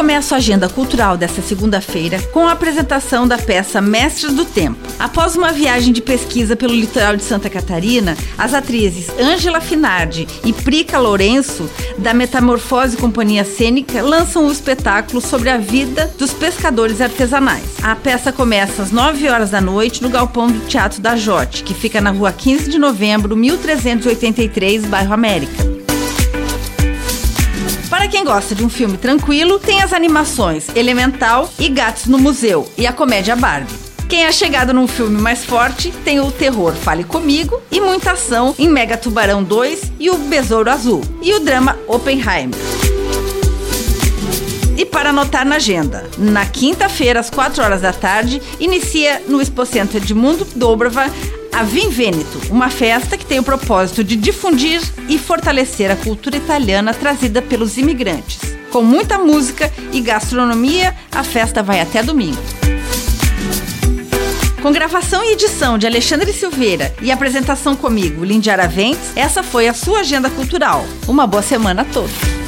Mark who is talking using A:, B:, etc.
A: começo a agenda cultural desta segunda-feira com a apresentação da peça Mestres do Tempo. Após uma viagem de pesquisa pelo litoral de Santa Catarina, as atrizes Ângela Finardi e Prica Lourenço, da Metamorfose Companhia Cênica, lançam o espetáculo sobre a vida dos pescadores artesanais. A peça começa às 9 horas da noite no galpão do Teatro da Jote, que fica na rua 15 de novembro, 1383, bairro América. Quem gosta de um filme tranquilo, tem as animações Elemental e Gatos no Museu e a comédia Barbie. Quem é chegado num filme mais forte tem o terror Fale Comigo e muita ação em Mega Tubarão 2 e o Besouro Azul e o drama Oppenheimer. E para anotar na agenda, na quinta-feira, às 4 horas da tarde, inicia no Expo Center de Mundo Dobrava a Vim Vêneto, uma festa que tem o propósito de difundir e fortalecer a cultura italiana trazida pelos imigrantes. Com muita música e gastronomia, a festa vai até domingo. Com gravação e edição de Alexandre Silveira e apresentação comigo, Lindy Araventes, essa foi a sua agenda cultural. Uma boa semana a todos.